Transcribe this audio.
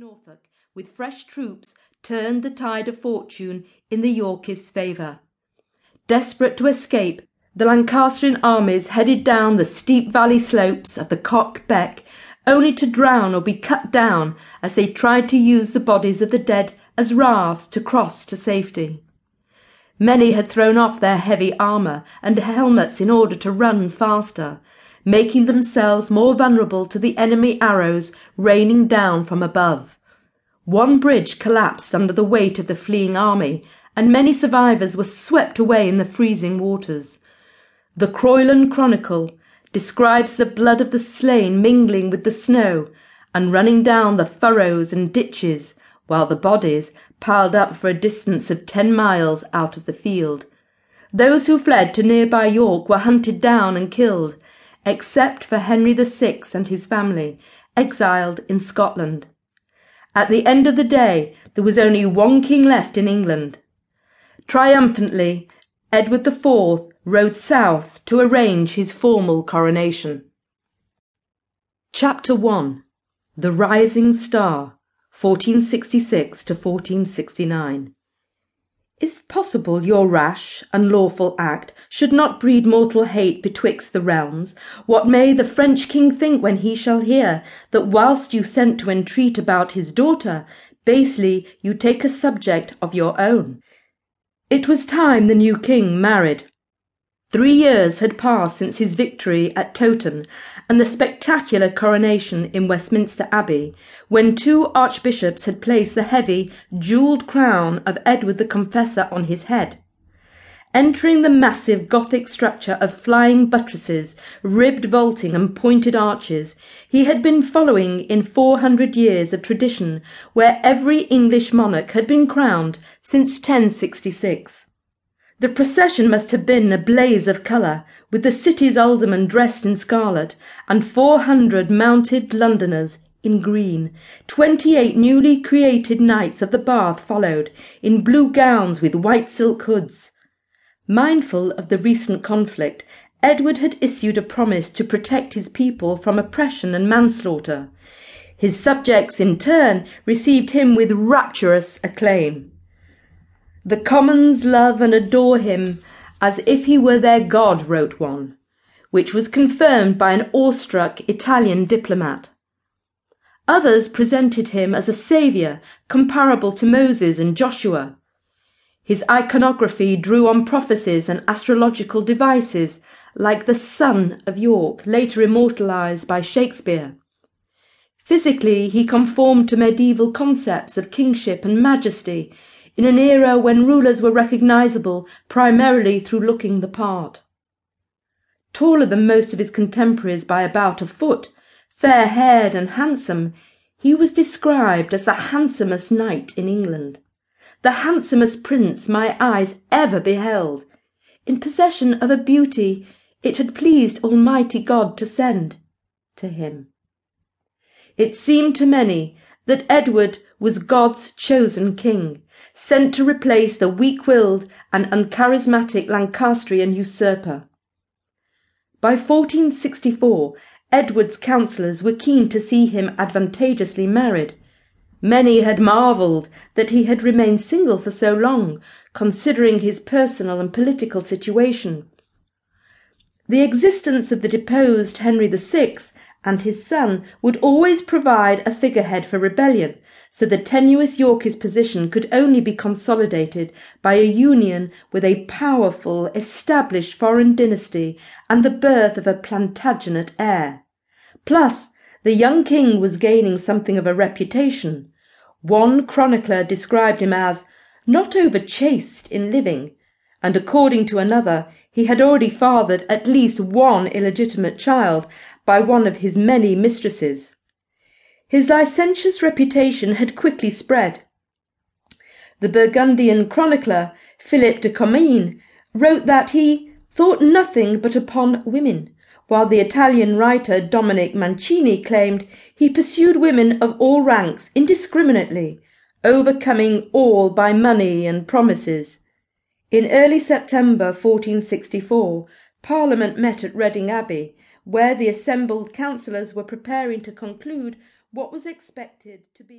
Norfolk with fresh troops turned the tide of fortune in the Yorkists' favour. Desperate to escape, the Lancastrian armies headed down the steep valley slopes of the Cock Beck, only to drown or be cut down as they tried to use the bodies of the dead as rafts to cross to safety. Many had thrown off their heavy armour and helmets in order to run faster, making themselves more vulnerable to the enemy arrows raining down from above. One bridge collapsed under the weight of the fleeing army, and many survivors were swept away in the freezing waters. The Croyland Chronicle describes the blood of the slain mingling with the snow and running down the furrows and ditches, while the bodies, piled up for a distance of ten miles out of the field. Those who fled to nearby York were hunted down and killed, except for Henry VI and his family, exiled in Scotland. At the end of the day, there was only one king left in England. Triumphantly, Edward IV rode south to arrange his formal coronation. Chapter 1 The Rising Star 1466 to 1469. Is possible your rash, unlawful act should not breed mortal hate betwixt the realms? What may the French king think when he shall hear that whilst you sent to entreat about his daughter, basely you take a subject of your own? It was time the new king married. Three years had passed since his victory at Towton and the spectacular coronation in Westminster Abbey, when two archbishops had placed the heavy, jewelled crown of Edward the Confessor on his head. Entering the massive Gothic structure of flying buttresses, ribbed vaulting, and pointed arches, he had been following in four hundred years of tradition where every English monarch had been crowned since 1066. The procession must have been a blaze of colour, with the city's aldermen dressed in scarlet, and four hundred mounted Londoners in green. Twenty-eight newly created knights of the Bath followed, in blue gowns with white silk hoods. Mindful of the recent conflict, Edward had issued a promise to protect his people from oppression and manslaughter. His subjects, in turn, received him with rapturous acclaim. The Commons love and adore him as if he were their god, wrote one, which was confirmed by an awestruck Italian diplomat. Others presented him as a saviour comparable to Moses and Joshua. His iconography drew on prophecies and astrological devices like the Sun of York, later immortalised by Shakespeare. Physically, he conformed to medieval concepts of kingship and majesty in an era when rulers were recognizable primarily through looking the part. Taller than most of his contemporaries by about a foot, fair haired and handsome, he was described as the handsomest knight in England, the handsomest prince my eyes ever beheld, in possession of a beauty it had pleased Almighty God to send to him. It seemed to many that Edward was God's chosen king, sent to replace the weak-willed and uncharismatic Lancastrian usurper. By 1464, Edward's counsellors were keen to see him advantageously married. Many had marvelled that he had remained single for so long, considering his personal and political situation. The existence of the deposed Henry VI and his son would always provide a figurehead for rebellion, so the tenuous Yorkist position could only be consolidated by a union with a powerful, established foreign dynasty and the birth of a Plantagenet heir. Plus, the young king was gaining something of a reputation. One chronicler described him as not over chaste in living, and according to another, he had already fathered at least one illegitimate child by one of his many mistresses. His licentious reputation had quickly spread. The Burgundian chronicler, Philip de Comines, wrote that he thought nothing but upon women, while the Italian writer Dominic Mancini claimed he pursued women of all ranks indiscriminately, overcoming all by money and promises. In early September 1464, Parliament met at Reading Abbey, where the assembled councillors were preparing to conclude what was expected to be